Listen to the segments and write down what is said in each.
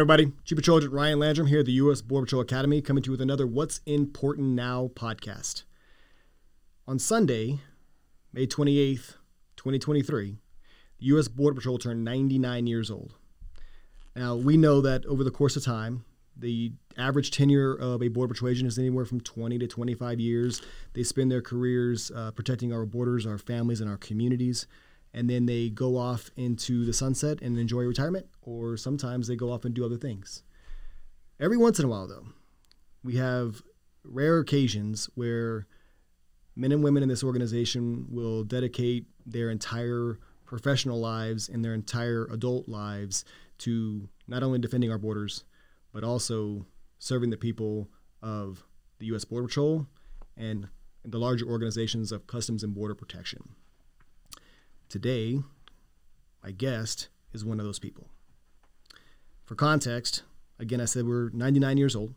everybody. Chief Patrol Agent Ryan Landrum here at the U.S. Border Patrol Academy, coming to you with another What's Important Now podcast. On Sunday, May 28th, 2023, the U.S. Border Patrol turned 99 years old. Now, we know that over the course of time, the average tenure of a Border Patrol agent is anywhere from 20 to 25 years. They spend their careers uh, protecting our borders, our families, and our communities and then they go off into the sunset and enjoy retirement, or sometimes they go off and do other things. Every once in a while, though, we have rare occasions where men and women in this organization will dedicate their entire professional lives and their entire adult lives to not only defending our borders, but also serving the people of the U.S. Border Patrol and the larger organizations of Customs and Border Protection. Today, my guest is one of those people. For context, again, I said we're 99 years old.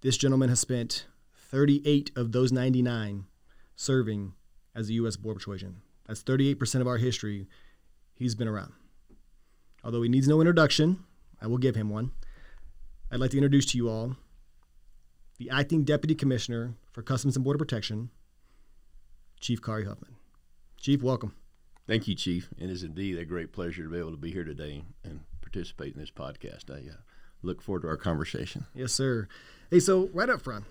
This gentleman has spent 38 of those 99 serving as a U.S. Border Patrol agent. That's 38% of our history he's been around. Although he needs no introduction, I will give him one. I'd like to introduce to you all the Acting Deputy Commissioner for Customs and Border Protection, Chief Carry Huffman. Chief, welcome. Thank you, Chief. It is indeed a great pleasure to be able to be here today and participate in this podcast. I uh, look forward to our conversation. Yes, sir. Hey, so right up front,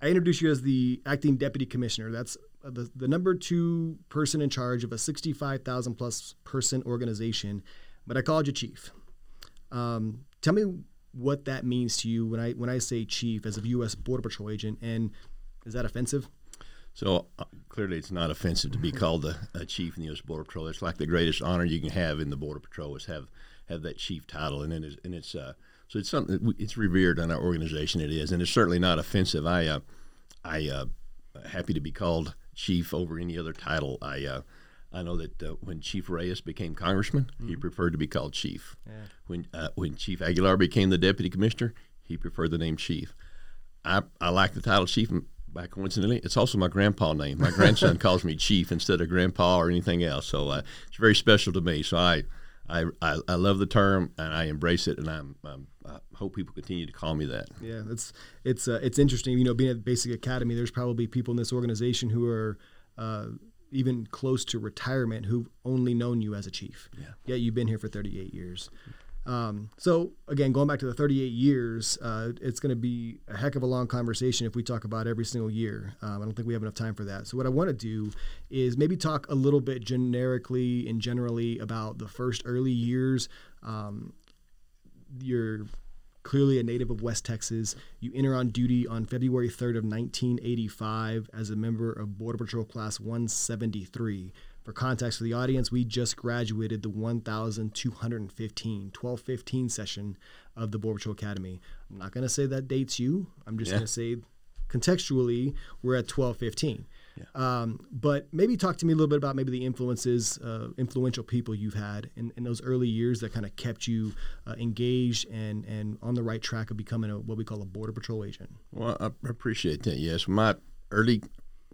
I introduce you as the acting deputy commissioner. That's the, the number two person in charge of a 65,000 plus person organization, but I called you chief. Um, tell me what that means to you when I when I say chief as a U.S. Border Patrol agent, and is that offensive? So uh, clearly, it's not offensive to be called a, a, chief in the U.S. Border Patrol. It's like the greatest honor you can have in the Border Patrol is have have that chief title, and it is, and it's uh, so it's something it's revered in our organization. It is, and it's certainly not offensive. I uh, I uh, happy to be called chief over any other title. I uh, I know that uh, when Chief Reyes became congressman, mm-hmm. he preferred to be called chief. Yeah. When uh, when Chief Aguilar became the deputy commissioner, he preferred the name chief. I, I like the title chief by coincidentally, it's also my grandpa name. My grandson calls me Chief instead of Grandpa or anything else. So uh, it's very special to me. So I, I, I, I, love the term and I embrace it, and I'm, I'm, i hope people continue to call me that. Yeah, it's it's uh, it's interesting. You know, being at Basic Academy, there's probably people in this organization who are. Uh, even close to retirement, who've only known you as a chief. Yeah. Yet you've been here for 38 years. Um, so again, going back to the 38 years, uh, it's going to be a heck of a long conversation if we talk about every single year. Um, I don't think we have enough time for that. So what I want to do is maybe talk a little bit generically and generally about the first early years. Um, you're clearly a native of West Texas. You enter on duty on February 3rd of 1985 as a member of Border Patrol Class 173. For context for the audience, we just graduated the 1,215, 1215 session of the Border Patrol Academy. I'm not going to say that dates you. I'm just yeah. going to say contextually, we're at 1215. Yeah. Um, but maybe talk to me a little bit about maybe the influences, uh, influential people you've had in, in those early years that kind of kept you uh, engaged and, and on the right track of becoming a, what we call a Border Patrol agent. Well, I appreciate that. Yes. My early,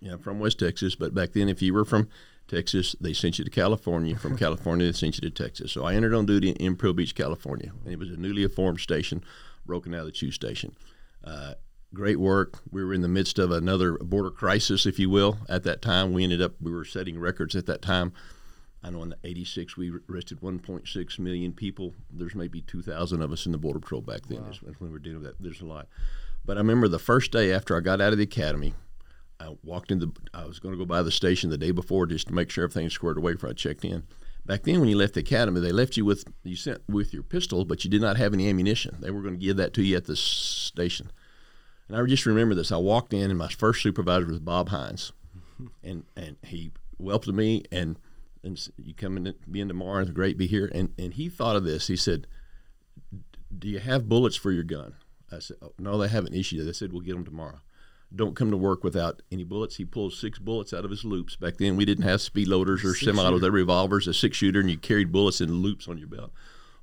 you know, from West Texas, but back then, if you were from Texas, they sent you to California. From California, they sent you to Texas. So I entered on duty in Imperial Beach, California. And it was a newly formed station, broken out of the Chew Station. Uh, great work. We were in the midst of another border crisis, if you will, at that time. We ended up, we were setting records at that time. I know in the 86 we arrested 1.6 million people. There's maybe 2,000 of us in the Border Patrol back then wow. when we were dealing with that. There's a lot. But I remember the first day after I got out of the academy – I walked in the. I was going to go by the station the day before just to make sure everything squared away before I checked in. Back then, when you left the academy, they left you with you sent with your pistol, but you did not have any ammunition. They were going to give that to you at the station. And I just remember this. I walked in, and my first supervisor was Bob Hines, and and he welcomed me and and you come in be in tomorrow. It's great to be here. And and he thought of this. He said, "Do you have bullets for your gun?" I said, oh, "No, they haven't issued it." They said, "We'll get them tomorrow." Don't come to work without any bullets. He pulls six bullets out of his loops. Back then, we didn't have speed loaders or semi-autos. They revolvers, a six shooter, and you carried bullets in loops on your belt.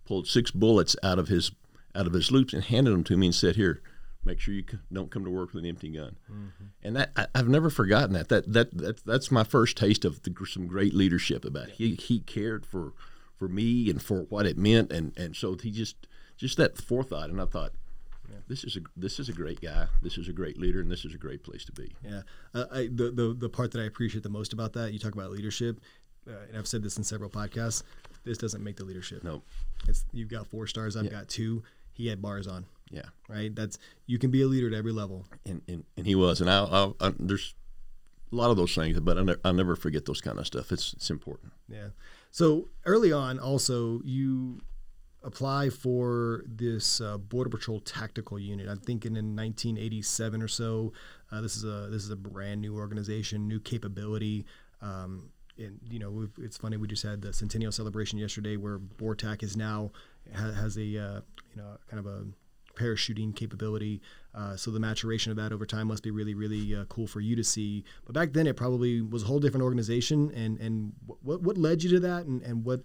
Pulled six bullets out of his out of his loops and handed them to me and said, "Here, make sure you don't come to work with an empty gun." Mm-hmm. And that I, have never forgotten that. That that, that that's my first taste of the, some great leadership about it. He he cared for for me and for what it meant, and and so he just just that forethought. And I thought, this is a this is a great guy. This is a great leader, and this is a great place to be. Yeah, uh, I, the, the the part that I appreciate the most about that, you talk about leadership, uh, and I've said this in several podcasts. This doesn't make the leadership. No, It's you've got four stars. I've Yeah. got two. He had bars on. yeah, Right. That's you can be a leader at every level. and and, and he was, and I, I, I there's a lot of those things, but I ne- I'll never forget those kind of stuff. It's it's important. Yeah. So early on, also you apply for this uh, Border Patrol Tactical Unit. I'm thinking in 1987 or so. Uh, this is a this is a brand new organization, new capability. Um, and you know, it's funny. We just had the centennial celebration yesterday, where BORTAC is now ha- has a uh, you know kind of a parachuting capability. Uh, so the maturation of that over time must be really, really uh, cool for you to see. But back then, it probably was a whole different organization. And and what what led you to that, and, and what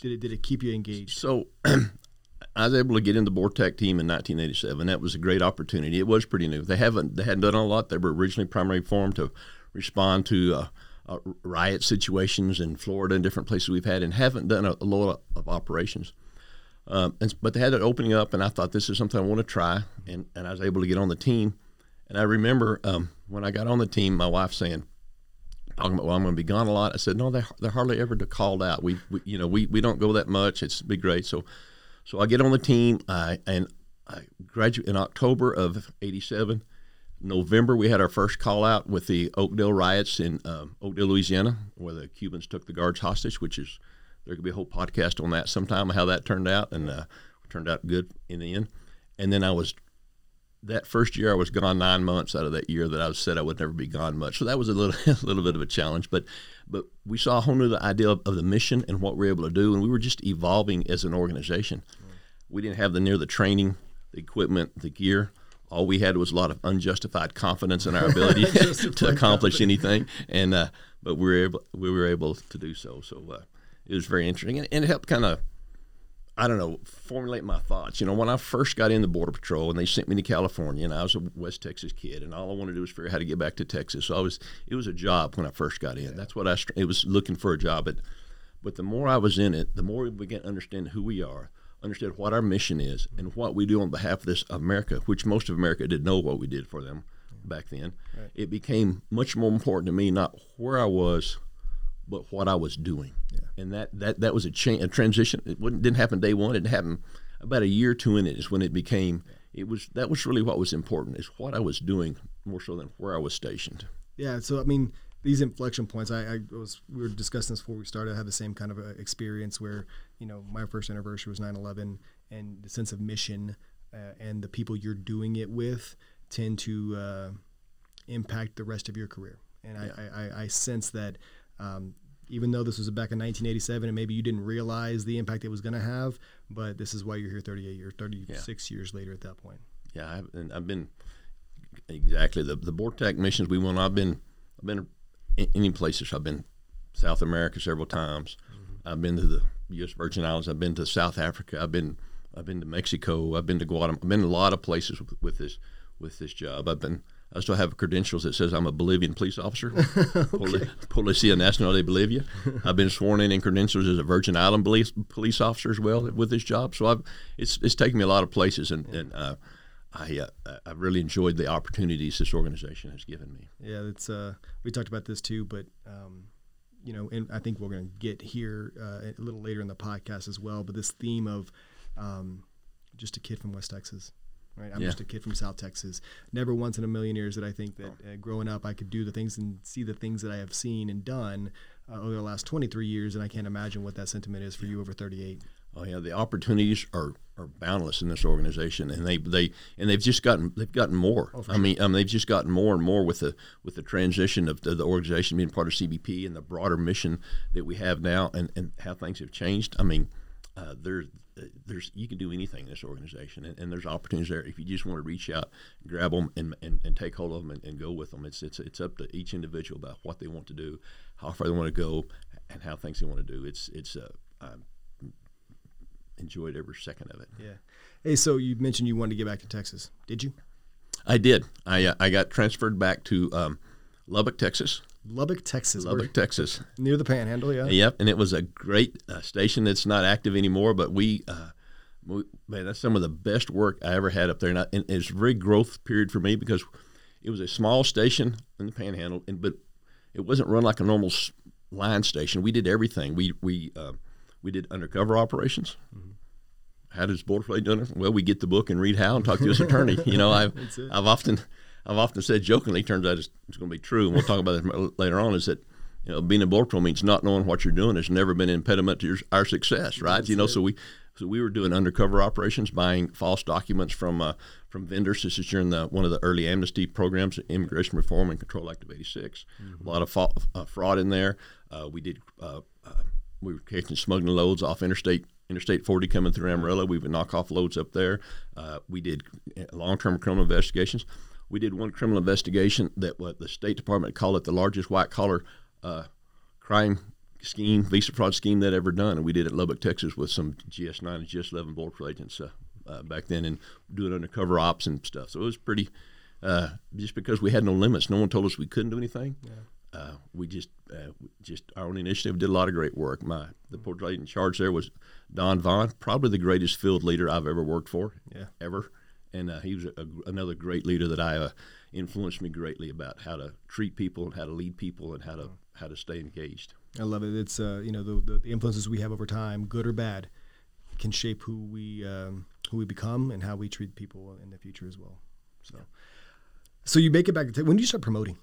did it did it keep you engaged? So I was able to get in the BORTAC team in 1987. That was a great opportunity. It was pretty new. They haven't they hadn't done a lot. They were originally primarily formed to respond to uh, uh, riot situations in Florida and different places we've had, and haven't done a, a lot of operations. Um, and, but they had it opening up, and I thought this is something I want to try, and, and I was able to get on the team. And I remember um, when I got on the team, my wife saying, talking about, well, I'm going to be gone a lot. I said, no, they they're hardly ever called out. We, we you know, we, we don't go that much. It's be great. So, so I get on the team, I, and I graduate in October of '87. November, we had our first call out with the Oakdale riots in um, Oakdale, Louisiana, where the Cubans took the guards hostage, which is there could be a whole podcast on that sometime how that turned out, and uh, turned out good in the end. And then I was that first year I was gone nine months out of that year that I said I would never be gone much. So that was a little a little bit of a challenge. But but we saw a whole new idea of, of the mission and what we are able to do, and we were just evolving as an organization. We didn't have the near the training, the equipment, the gear. All we had was a lot of unjustified confidence in our ability to accomplish anything, and uh, but we were able we were able to do so. So uh, it was very interesting, and, and it helped kind of I don't know, formulate my thoughts. You know, when I first got in the Border Patrol and they sent me to California, and I was a West Texas kid, and all I wanted to do was figure out how to get back to Texas. So I was, it was a job when I first got in. That's what I, it was looking for a job. But, but the more I was in it, the more we began to understand who we are, understand what our mission is, and what we do on behalf of this America, which most of America didn't know what we did for them back then. Right. It became much more important to me, not where I was, but what I was doing. And that, that, that was a, cha- a transition. It wouldn't, didn't happen day one. It happened about a year or two in it is when it became, it was, that was really what was important is what I was doing more so than where I was stationed. Yeah. So I mean, these inflection points. I, I was we were discussing this before we started. I had the same kind of uh experience where you know my first anniversary was 9/11, and the sense of mission uh, and the people you're doing it with tend to uh, impact the rest of your career. And I, I, I, I sense that. Um, even though this was back in 1987 and maybe you didn't realize the impact it was going to have, but this is why you're here 38 years, 36 years later at that point. Yeah, I've, and I've been exactly the the BORTAC missions we went. I've been I've been in any places. I've been South America several times. I've been to the U.S. Virgin Islands. I've been to South Africa. I've been I've been to Mexico. I've been to Guatemala. I've been a lot of places with, with this with this job. I've been I still have credentials that says I'm a Bolivian police officer, Poli- Policia Nacional de Bolivia. I've been sworn in in credentials as a Virgin Island police, police officer as well with this job. So I've it's it's taken me a lot of places, and and uh, I uh, I've really enjoyed the opportunities this organization has given me. Yeah, it's uh, we talked about this too, but um, you know, and I think we're going to get here uh, a little later in the podcast as well. But this theme of um, just a kid from West Texas, right? I'm Yeah. just a kid from South Texas. Never once in a million years did I think that uh, growing up I could do the things and see the things that I have seen and done uh, over the last 23 years, and I can't imagine what that sentiment is for you over 38. Oh yeah, the opportunities are, are boundless in this organization, and they they and they've just gotten they've gotten more. I mean, um, they've just gotten more and more with the with the transition of the, the organization being part of CBP and the broader mission that we have now, and, and how things have changed. I mean, uh, there's there's you can do anything in this organization, and, and there's opportunities there if you just want to reach out, grab them, and, and, and take hold of them and, and go with them. It's it's it's up to each individual about what they want to do, how far they want to go, and how things they want to do. It's it's uh, um, enjoyed every second of it. Yeah. Hey, so you mentioned you wanted to get back to Texas. Did you? I did. I uh, I got transferred back to um, Lubbock, Texas. Lubbock, Texas. Lubbock, Texas. near the Panhandle, yeah. Yep, and it was a great uh, station that's not active anymore. But we, uh, we, man, that's some of the best work I ever had up there, and, I, and it's a very growth period for me because it was a small station in the Panhandle, and but it wasn't run like a normal line station. We did everything. We we uh, we did undercover operations. Mm-hmm. How does Border Patrol done it? Well, we get the book and read how and talk to his attorney. You know, I've I've often I've often said jokingly, turns out it's, it's going to be true, and we'll talk about this later on. Is that you know being a border patrol means not knowing what you're doing has never been an impediment to your, our success, right? That's you know, it. so we so we were doing undercover operations, buying false documents from uh, from vendors. This is during the one of the early amnesty programs, Immigration Reform and Control Act of '86. Mm-hmm. A lot of fa- uh, fraud in there. Uh, we did. Uh, uh, we were catching smuggling loads off interstate Interstate 40 coming through Amarillo. We would knock off loads up there. Uh, we did long-term criminal investigations. We did one criminal investigation that what the State Department called it the largest white-collar crime scheme, visa fraud scheme that ever done, and we did it in Lubbock, Texas, with some GS9 and GS11 border patrol agents uh, uh, back then, and doing undercover ops and stuff. So it was pretty. Uh, just because we had no limits, no one told us we couldn't do anything. Yeah. Uh, we just uh, just our own initiative did a lot of great work. My the patrol agent in charge there was Don Vaughn, probably the greatest field leader I've ever worked for, yeah. ever, and uh, he was a, a, another great leader that I influenced me greatly about how to treat people and how to lead people and how to how to stay engaged. I love it. It's uh, you know the, the influences we have over time, good or bad, can shape who we um, who we become and how we treat people in the future as well. So, so you make it back. To, when did you start promoting?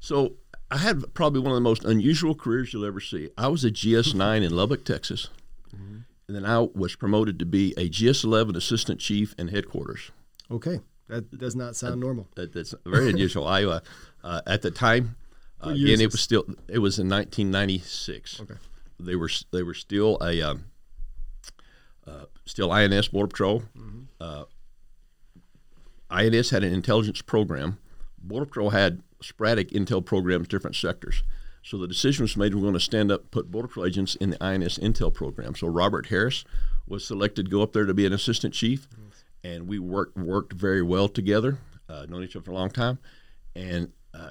So I had probably one of the most unusual careers you'll ever see. I was a GS9 in Lubbock, Texas, mm-hmm. and then I was promoted to be a GS11 assistant chief in headquarters. Okay, that does not sound normal. That, that's very unusual. I uh, uh, at the time uh, again, it was still it was in 1996. Okay, they were they were still a um, uh, still INS Border Patrol. Mm-hmm. Uh, INS had an intelligence program. Border Patrol had sporadic intel programs, different sectors. So the decision was made we're going to stand up, put Border Patrol agents in the INS intel program. So Robert Harris was selected to go up there to be an assistant chief, and we worked worked very well together. Uh, known each other for a long time, and uh,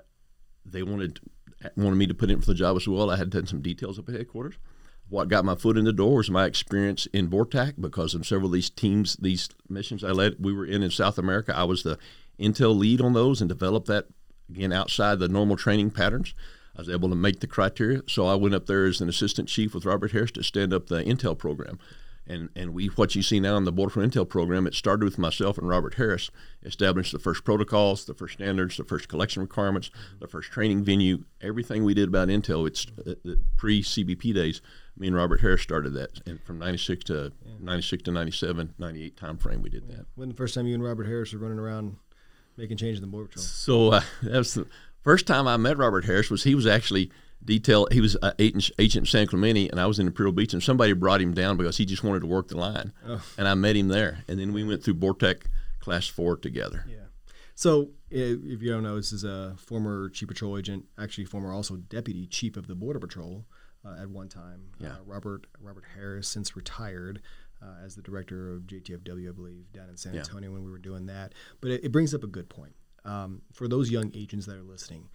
they wanted wanted me to put in for the job as well. I had done some details up at headquarters. What got my foot in the door was my experience in BORTAC because of several of these teams, these missions I led, we were in in South America. I was the intel lead on those and developed that again outside the normal training patterns. I was able to make the criteria, so I went up there as an assistant chief with Robert Harris to stand up the intel program and and we what you see now in the Border Patrol Intel program, it started with myself and Robert Harris, established the first protocols, the first standards, the first collection requirements, the first training venue, everything we did about Intel. It's uh, pre CBP days. Me and Robert Harris started that, and from '96 to '96 to '97, '98 time frame, we did yeah. that. When the first time you and Robert Harris were running around making changes in the Border Patrol? So uh, that was the first time I met Robert Harris. Was he was actually detail. He was an agent, agent San Clemente, and I was in Imperial Beach, and somebody brought him down because he just wanted to work the line, oh. and I met him there, and then we went through BORTAC Class Four together. Yeah. So if you don't know, this is a former Chief Patrol agent, actually former also Deputy Chief of the Border Patrol uh, at one time. Yeah. Uh, Robert Robert Harris, since retired. Uh, as the director of JTFW, I believe, down in San Antonio yeah. when we were doing that. But it, it brings up a good point. Um, for those young agents that are listening,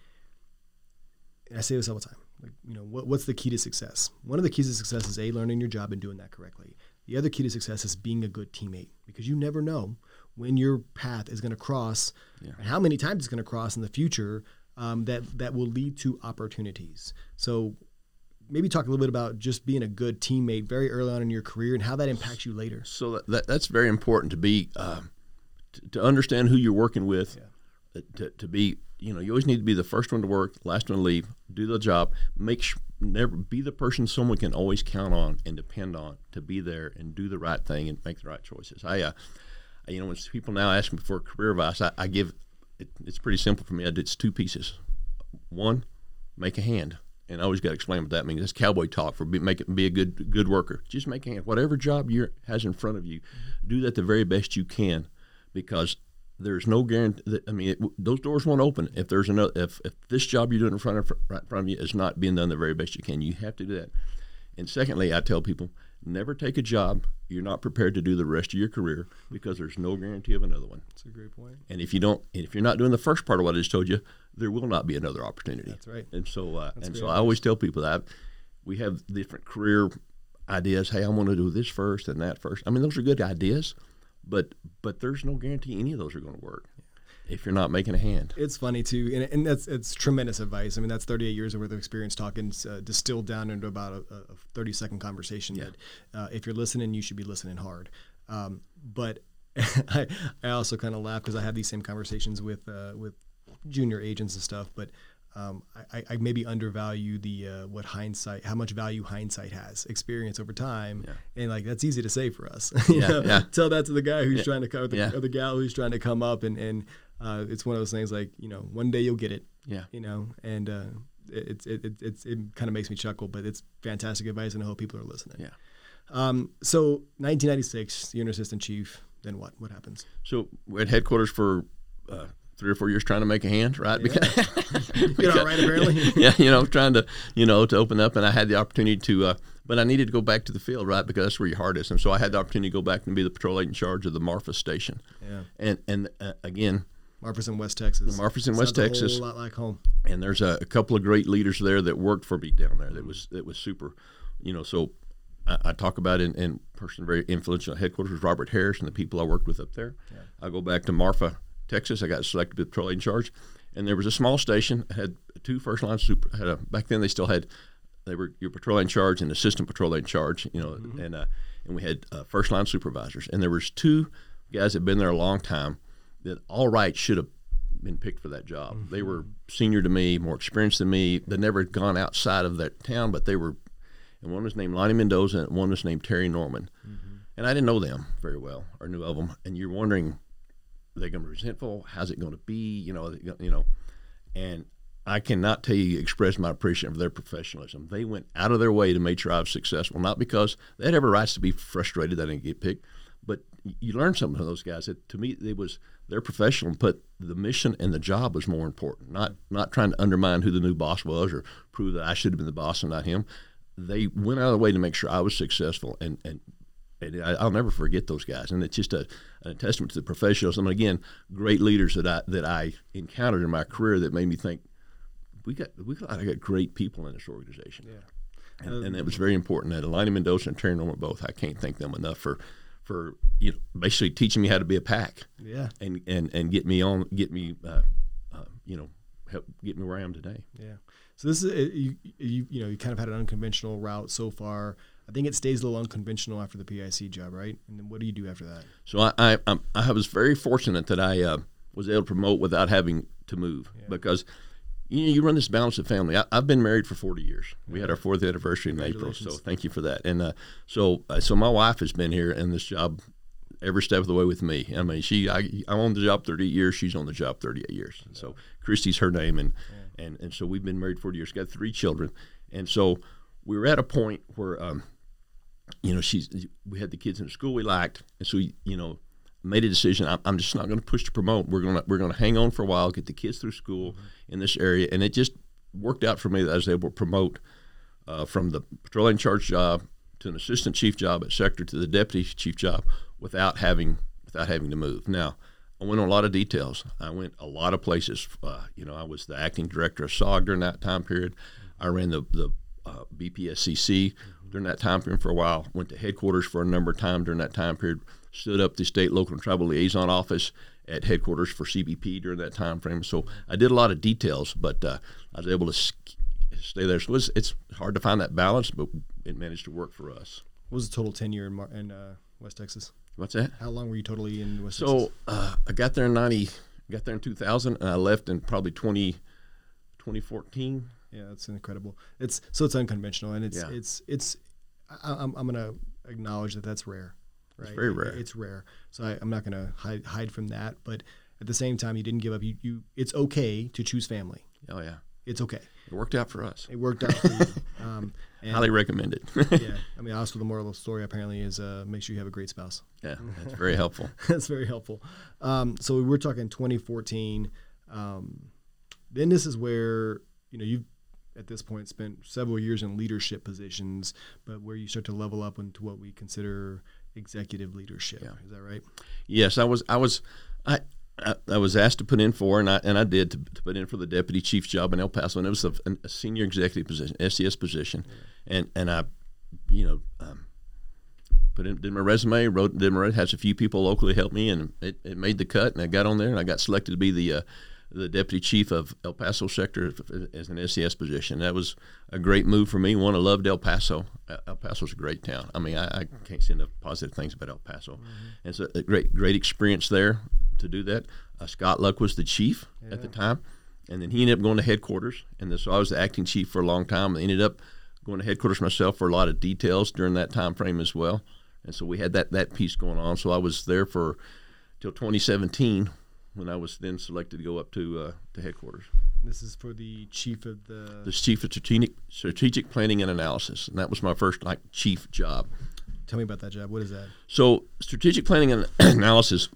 and I say this all the time. Like, you know, what, what's the key to success? One of the keys to success is a learning your job and doing that correctly. The other key to success is being a good teammate because you never know when your path is going to cross yeah. and how many times it's going to cross in the future um, that that will lead to opportunities. So maybe talk a little bit about just being a good teammate very early on in your career and how that impacts you later. So that, that that's very important to be uh, to, to, understand who you're working with, yeah. Uh, to, to be you know, you always need to be the first one to work, last one to leave, do the job. Make sure, never be the person someone can always count on and depend on to be there and do the right thing and make the right choices. I, uh, you know, when people now ask me for career advice, I, I give it, it's pretty simple for me. It's two pieces. One, make a hand, and I always got to explain what that means. That's cowboy talk for be, make it, be a good good worker. Just make a hand. Whatever job you has in front of you, do that the very best you can, because there's no guarantee. That, I mean, it, those doors won't open if there's another. If, if this job you're doing in front of right in front of you is not being done the very best you can, you have to do that. And secondly, I tell people never take a job you're not prepared to do the rest of your career because there's no guarantee of another one. That's a great point. And if you don't, if you're not doing the first part of what I just told you, there will not be another opportunity. That's right. And so, uh, and so, I always tell people that we have different career ideas. Hey, I want to do this first and that first. I mean, those are good ideas, but but there's no guarantee any of those are going to work if you're not making a hand. It's funny too, and, and that's it's tremendous advice. I mean, that's 38 years of worth of experience talking uh, distilled down into about a, a 30 second conversation. Yeah. That uh, if you're listening, you should be listening hard. Um, but I, I also kind of laugh because I have these same conversations with uh, with junior agents and stuff, but. Um, I, I maybe undervalue the uh, what hindsight, how much value hindsight has, experience over time, Yeah. and like that's easy to say for us. you Yeah, know? yeah. Tell that to the guy who's trying to come, or the, Yeah. or the gal who's trying to come up, and and uh, it's one of those things like you know one day you'll get it, Yeah. you know, and uh, it, it, it, it's it kind of makes me chuckle, but it's fantastic advice, and I hope people are listening. Yeah. Um, so 1996, you're an assistant chief. Then what? What happens? So we're at headquarters for uh, three or four years trying to make a hand, right? Because, You know, right? Apparently. yeah, you know, trying to, you know, to open up, and I had the opportunity to, uh, but I needed to go back to the field, right? Because that's where your heart is, and so I had the opportunity to go back and be the patrol agent in charge of the Marfa station, yeah. and and uh, again, Marfa's in West Texas. Marfa's in West Texas. A lot like home. and there's a, a couple of great leaders there that worked for me down there. That was that was super, you know. So I, I talk about in, in person very influential headquarters Robert Harris and the people I worked with up there. I go back to Marfa, Texas. I got selected to be patrol in charge, and there was a small station I had two first line super. Had a back then they still had they were your patrol in charge and assistant patrol in charge, you know, and uh, and we had uh, first line supervisors, and there was two guys that had been there a long time that all right should have been picked for that job. They were senior to me, more experienced than me. They never gone outside of that town, but they were, and one was named Lonnie Mendoza, and one was named Terry Norman, and I didn't know them very well or knew of them. And you're wondering, are they going to be resentful? How's it going to be? You know, you know, and I cannot tell you express my appreciation for their professionalism. They went out of their way to make sure I was successful, not because they had every rights to be frustrated that I didn't get picked, but you learn something from those guys. That to me, it was they're professional, but the mission and the job was more important. Not not trying to undermine who the new boss was or prove that I should have been the boss and not him. They went out of the way to make sure I was successful, and and and I, I'll never forget those guys. And it's just a, a testament to the professionalism. And again, great leaders that I that I encountered in my career that made me think we got we got, I got great people in this organization. Yeah. And, and it was very important that Lonnie Mendoza and Terry Norman both. I can't thank them enough for for you know basically teaching me how to be a pack Yeah. and and and get me on get me uh, uh, you know help get me where I am today. Yeah. So this is you, you you know you kind of had an unconventional route so far. I think it stays a little unconventional after the PIC job, right? And then what do you do after that? So I I, I'm- I was very fortunate that I uh, was able to promote without having to move because you know, you run this balanced family. I, I've been married for 40 years. We had our fourth anniversary in April, so thank you for that. And uh, so uh, so my wife has been here in this job every step of the way with me. I mean, she I, I'm on the job 38 years. She's on the job 38 years. So Christy's her name, and and and so we've been married 40 years. Got three children, and so we were at a point where. Um, you know, she's we had the kids in the school we liked, and so we, you know, made a decision. I'm, I'm just not going to push to promote. We're gonna we're gonna hang on for a while, get the kids through school in this area, and it just worked out for me that I was able to promote uh, from the patrol in charge job to an assistant chief job at sector to the deputy chief job without having without having to move. Now, I went on a lot of details. I went a lot of places. Uh, you know, I was the acting director of SOG during that time period. I ran the the uh, BPSCC during that time period for a while. Went to headquarters for a number of times during that time period. Stood up the state, local, and tribal liaison office at headquarters for CBP during that time frame. So I did a lot of details, but uh, I was able to stay there. So it's, it's hard to find that balance, but it managed to work for us. What was the total tenure in Mar- in uh, West Texas? What's that? How long were you totally in West Texas? So uh, I got there in 90, got there in 2000, and I left in probably 20, 2014. Yeah, it's incredible. It's so it's unconventional, and it's Yeah. it's it's. I, I'm I'm gonna acknowledge that that's rare. Right? very rare. It's rare. So I, I'm not gonna hide hide from that. But at the same time, you didn't give up. You you. It's okay to choose family. Oh, yeah. It's okay. It worked out for us. It worked out for you. Um, and Highly recommend it. yeah, I mean, also the moral of the story apparently is uh, make sure you have a great spouse. yeah, that's very helpful. That's very helpful. Um, so we're talking 2014. Um, then this is where you know you've at this point spent several years in leadership positions, but where you start to level up into what we consider executive leadership. Yeah. Is that right? Yes, I was. I was. I. I, I was asked to put in for, and I and I did to, to put in for the deputy chief job in El Paso, and it was a, a senior executive position, SES position, and and I you know, um, put in, did my resume, wrote, did my has a few people locally help me, and it, it made the cut, and I got on there, and I got selected to be the uh, the deputy chief of El Paso sector as an SES position. That was a great move for me. One, I loved El Paso. El Paso's a great town. I mean, I, I can't say enough positive things about El Paso, mm-hmm. and so a great great experience there to do that. Uh, Scott Luck was the chief yeah. at the time, and then he ended up going to headquarters, and so I was the acting chief for a long time. I ended up going to headquarters myself for a lot of details during that time frame as well. And so we had that that piece going on. So I was there for till 2017 when I was then selected to go up to uh, to headquarters. This is for the chief of the. The chief of strategic strategic planning and analysis, and that was my first like chief job. Tell me about that job. What is that? So strategic planning and analysis,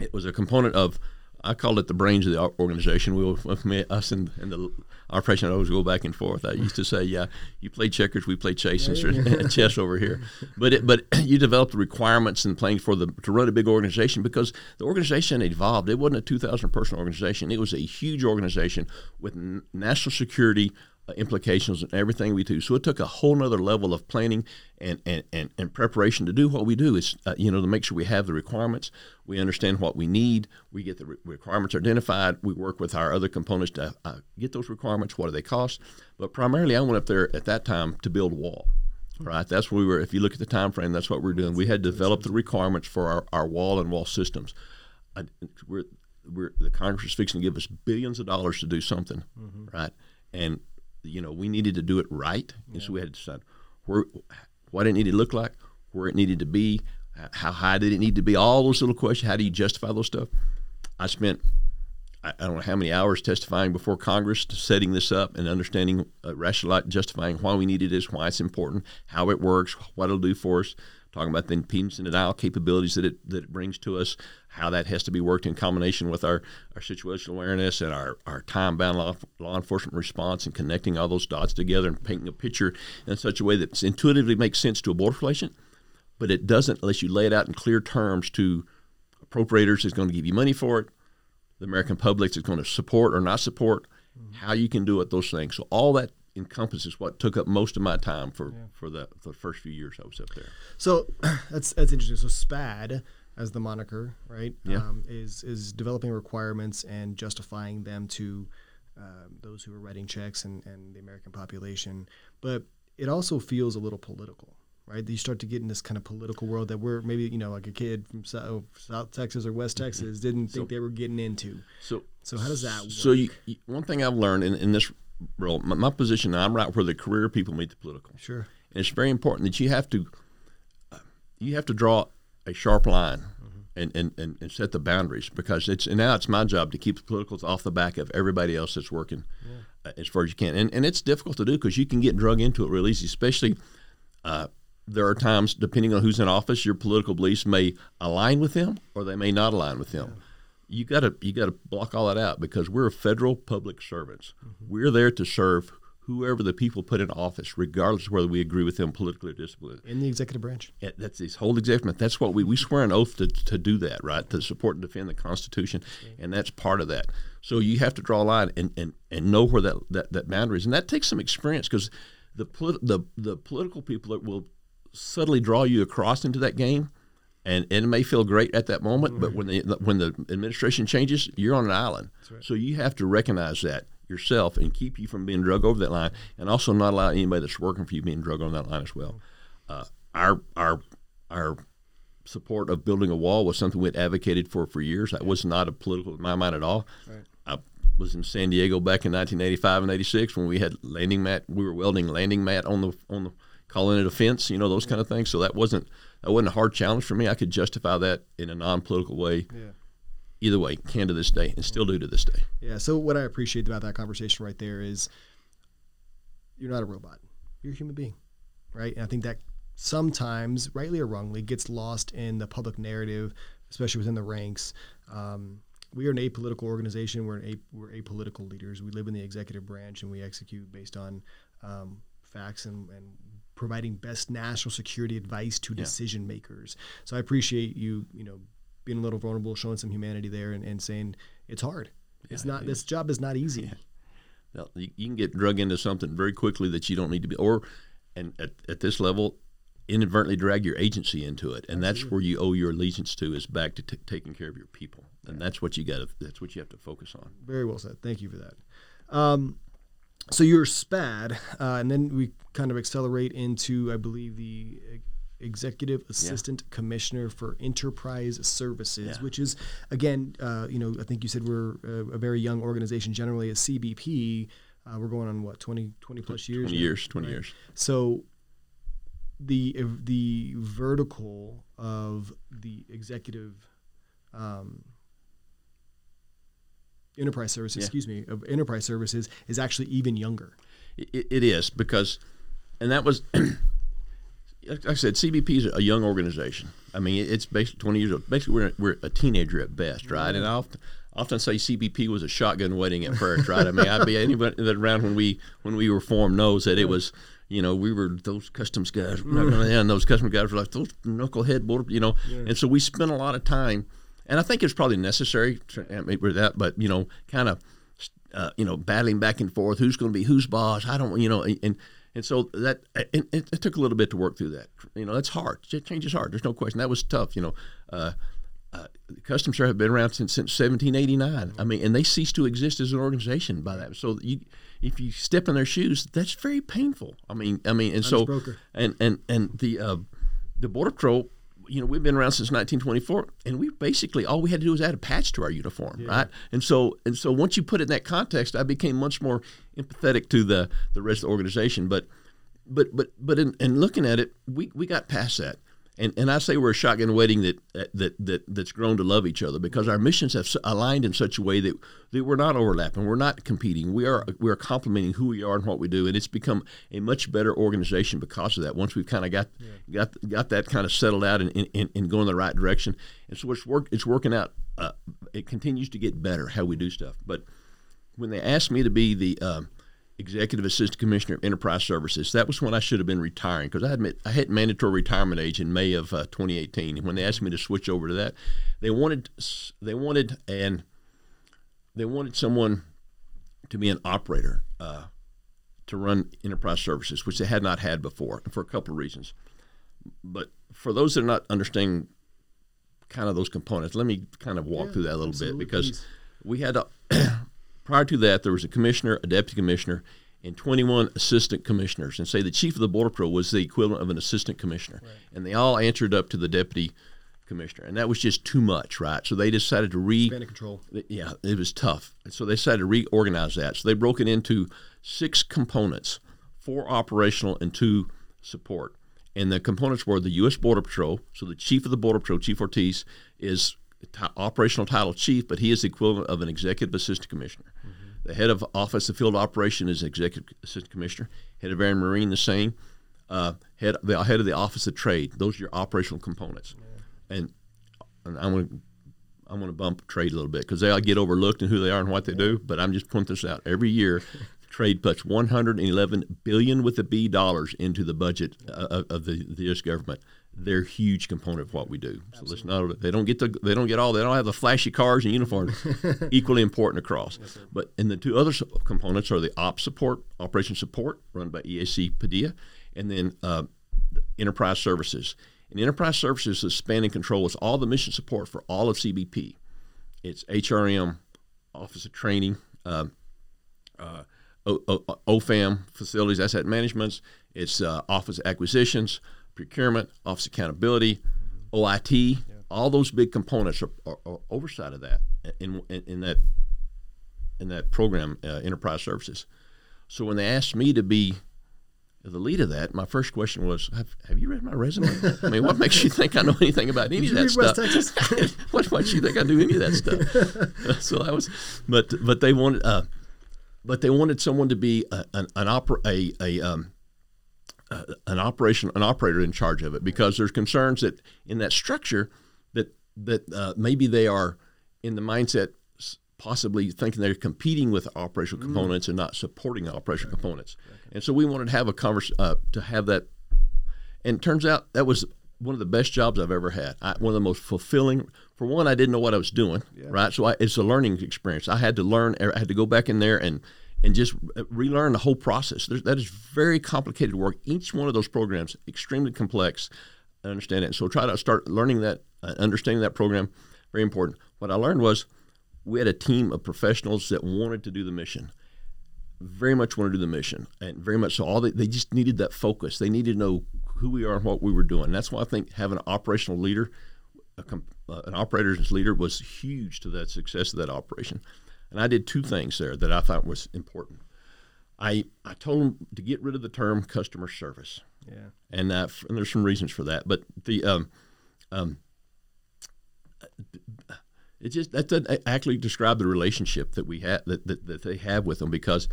it was a component of I called it the brains of the organization. We were, us and, and the, our president always go back and forth. I used to say, "Yeah, you play checkers, we play chase and chess over here." But it, but you develop the requirements and playing for the to run a big organization because the organization evolved. It wasn't a 2,000 person organization. It was a huge organization with national security implications and everything we do. So it took a whole nother level of planning and, and, and, and preparation to do what we do is, uh, you know, to make sure we have the requirements, we understand what we need, we get the re- requirements identified, we work with our other components to uh, get those requirements, what do they cost. But primarily I went up there at that time to build a wall. Right, that's where we were. If you look at the time frame, that's what we're doing. We had developed the requirements for our, our wall and wall systems. I, we're, we're, the Congress is fixing to give us billions of dollars to do something, mm-hmm. right? And you know, we needed to do it right, and so we had to decide where, what it needed to look like, where it needed to be, how high did it need to be, all those little questions. How do you justify those stuff? I spent I, don't know how many hours testifying before Congress, setting this up and understanding, uh, rationalizing, justifying why we needed this, why it's important, how it works, what it'll do for us talking about the impedance and denial capabilities that it that it brings to us, how that has to be worked in combination with our, our situational awareness and our, our time bound law, law enforcement response and connecting all those dots together and painting a picture in such a way that it intuitively makes sense to a border patient, but it doesn't unless you lay it out in clear terms to appropriators is going to give you money for it, the American public is going to support or not support, mm-hmm. how you can do it, those things. So all that encompasses what took up most of my time for yeah. for the for the first few years I was up there. So that's that's interesting. So SPAD as the moniker, right? Yeah. Um, is is developing requirements and justifying them to uh, those who are writing checks and, and the American population. But it also feels a little political, right? You start to get in this kind of political world that we're maybe you know like a kid from South, South Texas or West mm-hmm. Texas didn't think so, they were getting into. So so how does that work? So you, you, one thing I've learned in, in this role. My, my, position, I'm right where the career people meet the political. Sure. And it's very important that you have to uh, you have to draw a sharp line mm-hmm. and, and, and, and, set the boundaries because it's and now it's my job to keep the politicals off the back of everybody else that's working yeah. uh, as far as you can. And, and it's difficult to do because you can get drug into it real easy, especially. Uh, there are times, depending on who's in office, your political beliefs may align with them or they may not align with them. Yeah you got to you got to block all that out because we're federal public servants. Mm-hmm. We're there to serve whoever the people put in office, regardless of whether we agree with them politically or dispolitically. In the executive branch. Yeah, that's this whole executive. That's what we we swear an oath to, to do that, right? To support and defend the Constitution, and that's part of that. So you have to draw a line and, and, and know where that, that, that boundary is, and that takes some experience because the, polit- the the political people that will subtly draw you across into that game and, and it may feel great at that moment, mm-hmm. but when the when the administration changes, you're on an island. Right. So you have to recognize that yourself and keep you from being drug over that line, and also not allow anybody that's working for you being drug on that line as well. Uh, our our our support of building a wall was something we had advocated for for years. That was not a political in my mind at all. Right. I was in San Diego back in 1985 and 86 when we had landing mat. We were welding landing mat on the on the calling it a fence, you know, those kind of things. So that wasn't that wasn't a hard challenge for me. I could justify that in a non-political way. Yeah. Either way, can to this day, and still do to this day. Yeah. So what I appreciate about that conversation right there is, you're not a robot. You're a human being, right? And I think that sometimes, rightly or wrongly, gets lost in the public narrative, especially within the ranks. Um, we are an apolitical organization. We're an a, we're apolitical leaders. We live in the executive branch and we execute based on um, facts and, and providing best national security advice to yeah. decision makers. So I appreciate you, you know, being a little vulnerable, showing some humanity there, and, and saying it's hard. Yeah, it's not. It this job is not easy. Yeah. Well, you, you, can get drug into something very quickly that you don't need to be, or and at, at this level, inadvertently drag your agency into it, and that's where you owe your allegiance to is back to t- taking care of your people, and that's what you got. to That's what you have to focus on. Very well said. Thank you for that. Um, so you're SPAD, uh, and then we kind of accelerate into, I believe, the Executive Assistant Commissioner for Enterprise Services, Yeah. which is, again, uh, you know, I think you said we're a, a very young organization generally. At CBP, uh, we're going on what 20, 20 plus years. Twenty now? years, twenty Right. years. So the the vertical of the executive um, enterprise services, Yeah. excuse me, of enterprise services is actually even younger. It, it is because, and that was, like I said, CBP is a young organization. I mean, it's basically 20 years old. Basically, we're, we're a teenager at best, right? And I often, often say CBP was a shotgun wedding at first, right? I mean, I'd be anybody that around when we when we were formed knows that it was. You know, we were those customs guys, mm-hmm. gonna, and those customs guys were like those knucklehead border, you know, and so we spent a lot of time, and I think it's probably necessary with that, but you know, kind of uh, you know, battling back and forth. Who's going to be whose boss? I don't, you know, and and so that it, it took a little bit to work through that. You know, that's hard. Change is hard. There's no question. That was tough. You know, uh, uh, Customs Service have been around since since 1789. I mean, and they ceased to exist as an organization by that. So you, if you step in their shoes, that's very painful. I mean, I mean, and so and and and the uh, the border patrol. You know, we've been around since 1924, and we basically all we had to do was add a patch to our uniform, right? And so, and so, once you put it in that context, I became much more empathetic to the the rest of the organization. But, but, but, but, in, in looking at it, we, we got past that, and and I say we're a shotgun wedding that that that that's grown to love each other because our missions have aligned in such a way that that we're not overlapping, we're not competing, we are we are complementing who we are and what we do, and it's become a much better organization because of that. Once we've kind of got got got that kind of settled out and, and, and going the right direction, and so it's work it's working out. Uh, it continues to get better how we do stuff, but when they asked me to be the um, executive assistant commissioner of enterprise services, that was when I should have been retiring because I had I hit mandatory retirement age in May of uh, 2018. And when they asked me to switch over to that, they wanted they wanted and they wanted someone to be an operator uh, to run enterprise services, which they had not had before, and for a couple of reasons. But for those that are not understanding kind of those components, let me kind of walk Yeah, through that a little bit because we had a, prior to that there was a commissioner, a deputy commissioner, and 21 assistant commissioners. And say the chief of the border patrol was the equivalent of an assistant commissioner, and they all answered up to the deputy commissioner, and that was just too much, right? So they decided to re Span control. yeah, it was tough. And so they decided to reorganize that. So they broke it into six components four operational and two support. And the components were the U.S. Border Patrol. So the chief of the Border Patrol, Chief Ortiz, is ti- operational title chief, but he is the equivalent of an executive assistant commissioner. The head of Office of Field Operation is executive assistant commissioner. Head of Air and Marine, the same. Uh, head the head of the Office of Trade. Those are your operational components. And, and I'm going to I'm going to bump trade a little bit because they all get overlooked in who they are and what they do. But I'm just pointing this out. Every year, trade puts 111 billion with a B dollars into the budget uh, of, of the, the U.S. government. They're a huge component of what we do. So let's not. They don't get the. They don't get all. They don't have the flashy cars and uniforms. equally important across. but and the two other components are the op support, operation support, run by EAC Padilla, and then uh, enterprise services. And enterprise services is span and control is all the mission support for all of CBP. It's HRM, Office of Training, um, uh, o, o, OFAM, Facilities Asset Management. It's uh, Office Acquisitions, Procurement, Office Accountability, OIT. All those big components are, are, are oversight of that in, in, in that in that program, uh, Enterprise Services. So when they asked me to be the lead of that, my first question was, "Have, have you read my resume? I mean, what makes you think I know anything about any of that stuff? What makes you think I do any of that stuff?" so I was, but but they wanted, uh, but they wanted someone to be a, an an opera, a a um, uh, an operation an operator in charge of it because there's concerns that in that structure that that uh, maybe they are in the mindset possibly thinking they're competing with operational components and not supporting operational components and so we wanted to have a convers uh, to have that and it turns out that was one of the best jobs I've ever had. I, one of the most fulfilling. For one, I didn't know what I was doing, right? So I, it's a learning experience. I had to learn. I had to go back in there and and just relearn the whole process. There's, that is very complicated work. Each one of those programs extremely complex. I understand it. So try to start learning that, uh, understanding that program. Very important. What I learned was we had a team of professionals that wanted to do the mission very much wanted to do the mission and very much so all they, they just needed that focus they needed to know who we are and what we were doing that's why i think having an operational leader a, uh, an operator's leader was huge to that success of that operation and i did two things there that i thought was important i i told them to get rid of the term customer service yeah and, uh, and there's some reasons for that but the um, um, it just that doesn't actually describe the relationship that we have that, that, that they have with them because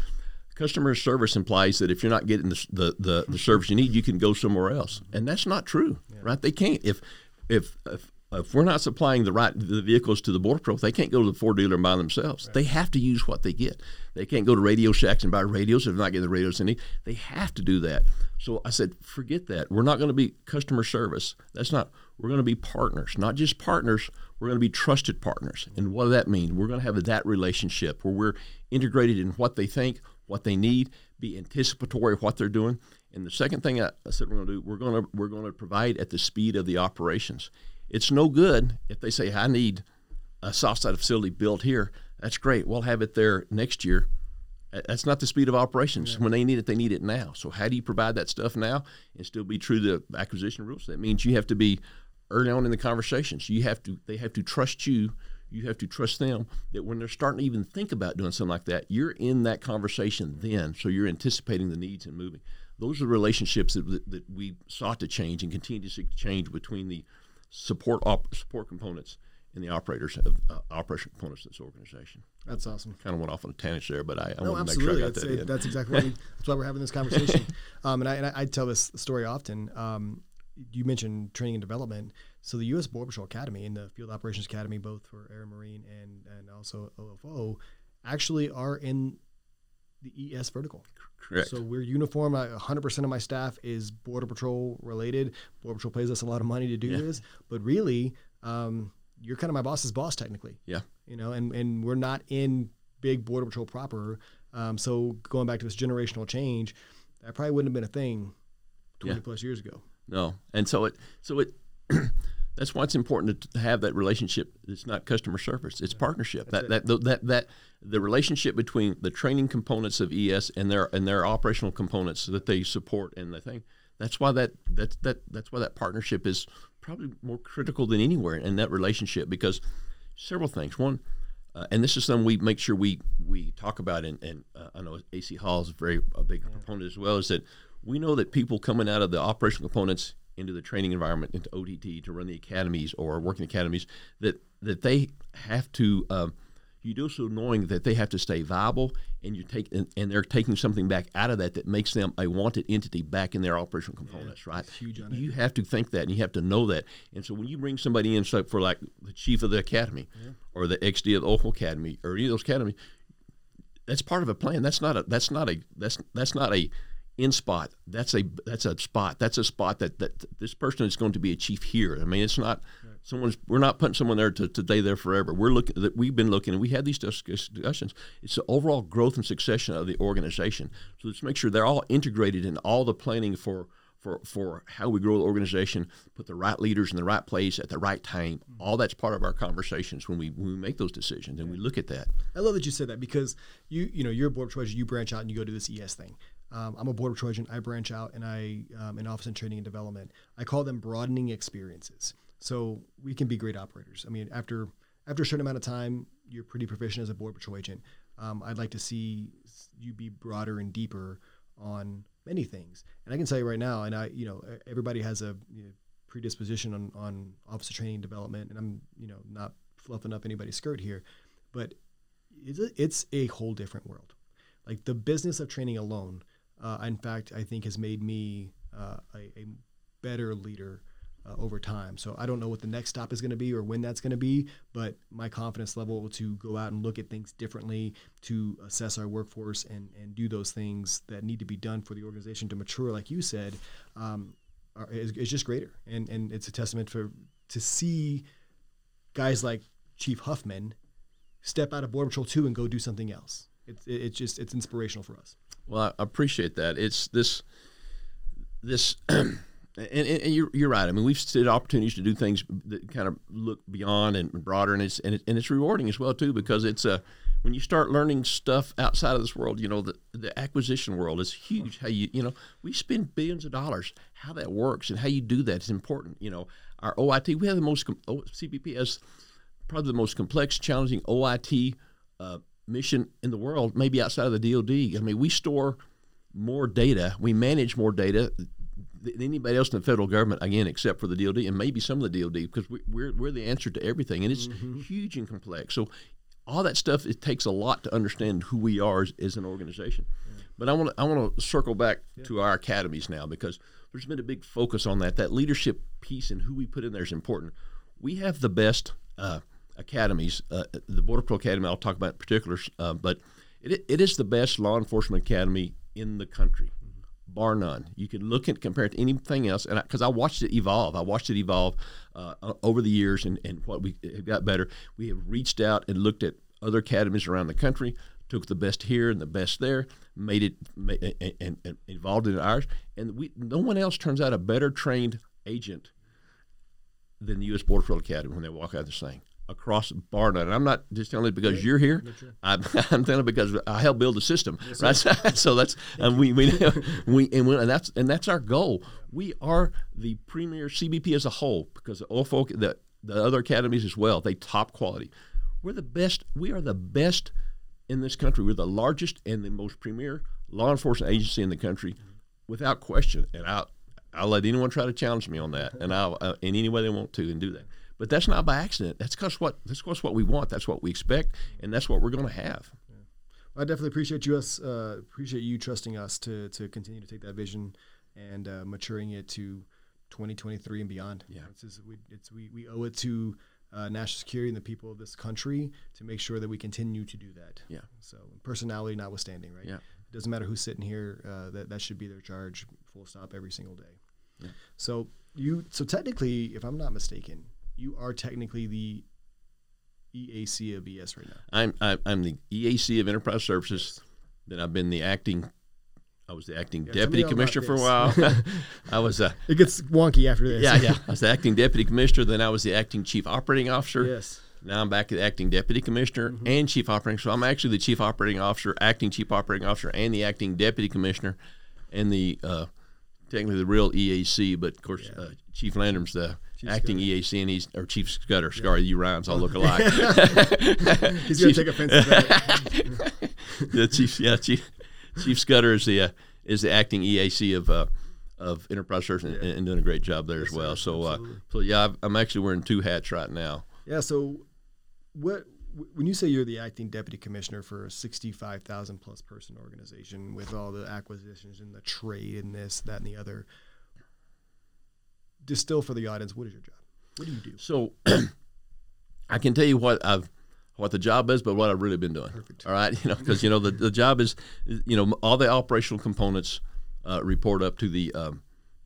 customer service implies that if you're not getting the, the, the, the service you need, you can go somewhere else, and that's not true, yeah. right? They can't if if if Uh, if we're not supplying the right the vehicles to the border patrol, they can't go to the Ford dealer and buy themselves. Right. They have to use what they get. They can't go to Radio Shacks and buy radios if they're not getting the radios they need. They have to do that. So I said, forget that. We're not going to be customer service. That's not. We're going to be partners, not just partners. We're going to be trusted partners. And what does that mean? We're going to have that relationship where we're integrated in what they think, what they need, be anticipatory of what they're doing. And the second thing I, I said we're going to do, we're going to we're going to provide at the speed of the operations. It's no good if they say, I need a soft side facility built here. That's great. We'll have it there next year. That's not the speed of operations. Yeah. When they need it, they need it now. So how do you provide that stuff now and still be true to the acquisition rules? That means you have to be early on in the conversations. You have to they have to trust you. You have to trust them that when they're starting to even think about doing something like that, you're in that conversation then. So you're anticipating the needs and moving. Those are the relationships that, that, that we sought to change and continue to change between the support op- support components and the operators of uh, operation components of this organization. That's awesome. Kind of went off on a tangent there, but I, I no, want to make sure I got that's, that it, That's exactly why, we, that's why we're having this conversation. um, and I, and I, I, tell this story often. Um, you mentioned training and development. So the U.S. Border Patrol Academy and the Field Operations Academy, both for Air Marine and and also OFO, actually are in the ES vertical. Correct. So we're uniform. 100% of my staff is Border Patrol related. Border Patrol pays us a lot of money to do yeah. this, but really, um, you're kind of my boss's boss technically. Yeah. You know, and and we're not in big Border Patrol proper. Um, so going back to this generational change, that probably wouldn't have been a thing 20 yeah. plus years ago. No, and so it so it. that's why it's important to have that relationship. It's not customer service; it's partnership. That, that that that that the relationship between the training components of ES and their and their operational components that they support and the thing. That's why that that's that that's why that partnership is probably more critical than anywhere in that relationship because several things. One, uh, and this is something we make sure we we talk about, and, and uh, I know AC Hall is very a big yeah. proponent as well. Is that we know that people coming out of the operational components into the training environment, into OTD, to run the academies or working academies, that that they have to. Um, you do so knowing that they have to stay viable, and you take and, and, they're taking something back out of that that makes them a wanted entity back in their operational components. Yeah, right? Huge you have to think that, and you have to know that. And so when you bring somebody in, so for like the chief of the academy, yeah. or the XD of the OFO Academy, or any of those academies, that's part of a plan. That's not a. That's not a. That's that's not a in spot. That's a that's a spot. That's a spot that, that this person is going to be a chief here. I mean, it's not right. someone's. We're not putting someone there to, to stay there forever. We're looking that we've been looking and we had these discussions. It's the overall growth and succession of the organization. So let's make sure they're all integrated in all the planning for. For, for how we grow the organization, put the right leaders in the right place at the right time. Mm-hmm. All that's part of our conversations when we when we make those decisions and we look at that. I love that you said that because you you know you're a board treasurer, you branch out and you go to this ES thing. Um, I'm a border Trojan. I branch out and I um, in office and training and development. I call them broadening experiences. So we can be great operators. I mean, after after a certain amount of time, you're pretty proficient as a border patrol agent. Um, I'd like to see you be broader and deeper on many things. And I can tell you right now, and I, you know, everybody has a you know, predisposition on on officer training and development, and I'm, you know, not fluffing up anybody's skirt here, but it's a, it's a whole different world. Like the business of training alone uh, in fact, I think has made me uh, a, a, better leader uh, over time. So I don't know what the next stop is going to be or when that's going to be, but my confidence level to go out and look at things differently, to assess our workforce and, and do those things that need to be done for the organization to mature, like you said, um, are, is, is just greater. And, and it's a testament for to see guys like Chief Huffman step out of Border Patrol 2 and go do something else it's it, it's just it's inspirational for us. Well, I appreciate that. It's this this. and, and, you're, you're right. I mean, we've had opportunities to do things that kind of look beyond and broader, and it's and, it, and it's rewarding as well too because it's a when you start learning stuff outside of this world, you know, the, the acquisition world is huge. How you, you know, we spend billions of dollars. How that works and how you do that is important. You know, our OIT, we have the most, CBP has probably the most complex, challenging OIT uh, mission in the world, maybe outside of the DoD. I mean, we store more data, we manage more data than anybody else in the federal government, again, except for the DoD and maybe some of the DoD, because we, are we're the answer to everything, and it's mm-hmm. huge and complex. So all that stuff it takes a lot to understand who we are as, as an organization. Yeah. But I want to I want to circle back yeah. to our academies now because there's been a big focus on that. That leadership piece and who we put in there is important. We have the best uh, academies. Uh, the Border Patrol Academy I'll talk about in particular, uh, but it, it is the best law enforcement academy in the country. Mm-hmm. Bar none. You can look and compare it to anything else, and because I, I, watched it evolve, I watched it evolve uh, over the years, and, and what we have got better. We have reached out and looked at other academies around the country, took the best here and the best there, made it and, and, and involved in ours, and we no one else turns out a better trained agent than the U.S. Border Patrol Academy when they walk out of the thing across bar none. And I'm not just telling it because you're here. I'm, I'm, telling it because I helped build the system. Yes, right? so that's and we we we and, we and, that's and that's our goal. We are the premier CBP as a whole because the OFO, the the other academies as well. They top quality. We're the best. We are the best in this country. We're the largest and the most premier law enforcement agency in the country, without question. And I'll I'll let anyone try to challenge me on that, and I'll uh, in any way they want to, and do that. But that's not by accident. That's because what that's because what we want. That's what we expect, and that's what we're going to have. Yeah. Well, I definitely appreciate you us uh, appreciate you trusting us to to continue to take that vision and uh, maturing it to 2023 and beyond. Yeah, it's, just, we, it's we, we owe it to uh, national security and the people of this country to make sure that we continue to do that. Yeah. So personality notwithstanding, right? Yeah. It doesn't matter who's sitting here. Uh, that that should be their charge, full stop, every single day. Yeah. So you, so technically, if I'm not mistaken, you are technically the EAC of ES right now. I'm I'm the EAC of Enterprise Services. Then I've been the acting I was the acting yeah, deputy commissioner for a while. I was. Uh, it gets wonky after this. yeah, yeah. I was the acting deputy commissioner. Then I was the acting chief operating officer. Yes. Now I'm back at acting deputy commissioner mm-hmm. and chief operating. So I'm actually the chief operating officer, acting chief operating officer, and the acting deputy commissioner, and the uh, technically the real EAC. But of course, yeah. uh, Chief Landrum's the chief acting Scudder. EAC, and he's or Chief Scudder. Yeah. Sorry, you Ryans all look alike. he's to take offense to that. the chief, yeah, chief Chief Scudder is the uh, is the acting EAC of uh, of Enterprise Search and, yeah. and, doing a great job there yes, as well. So uh, so yeah, i am actually wearing two hats right now. Yeah. So what when you say you're the acting deputy commissioner for a 65,000 plus person organization with all the acquisitions and the trade and this, that, and the other, distill for the audience, what is your job? What do you do? So I can tell you what I've what the job is, but what I've really been doing. Perfect. All right, you know, because you know the, the job is, you know, all the operational components uh, report up to the um,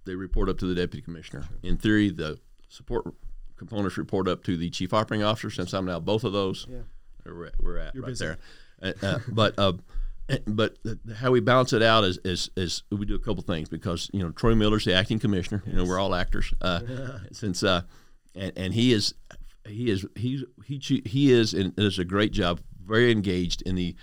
they report up to the deputy commissioner. Sure. In theory, the support components report up to the chief operating officer. Since I'm now both of those, yeah. we're, we're at You're right busy. there. Uh, uh, but uh, but how we balance it out is, is, is we do a couple things because you know Troy Miller's the acting commissioner. Yes. You know we're all actors. Uh, since uh, and, and he is he is he's he he is and does a great job, very engaged in the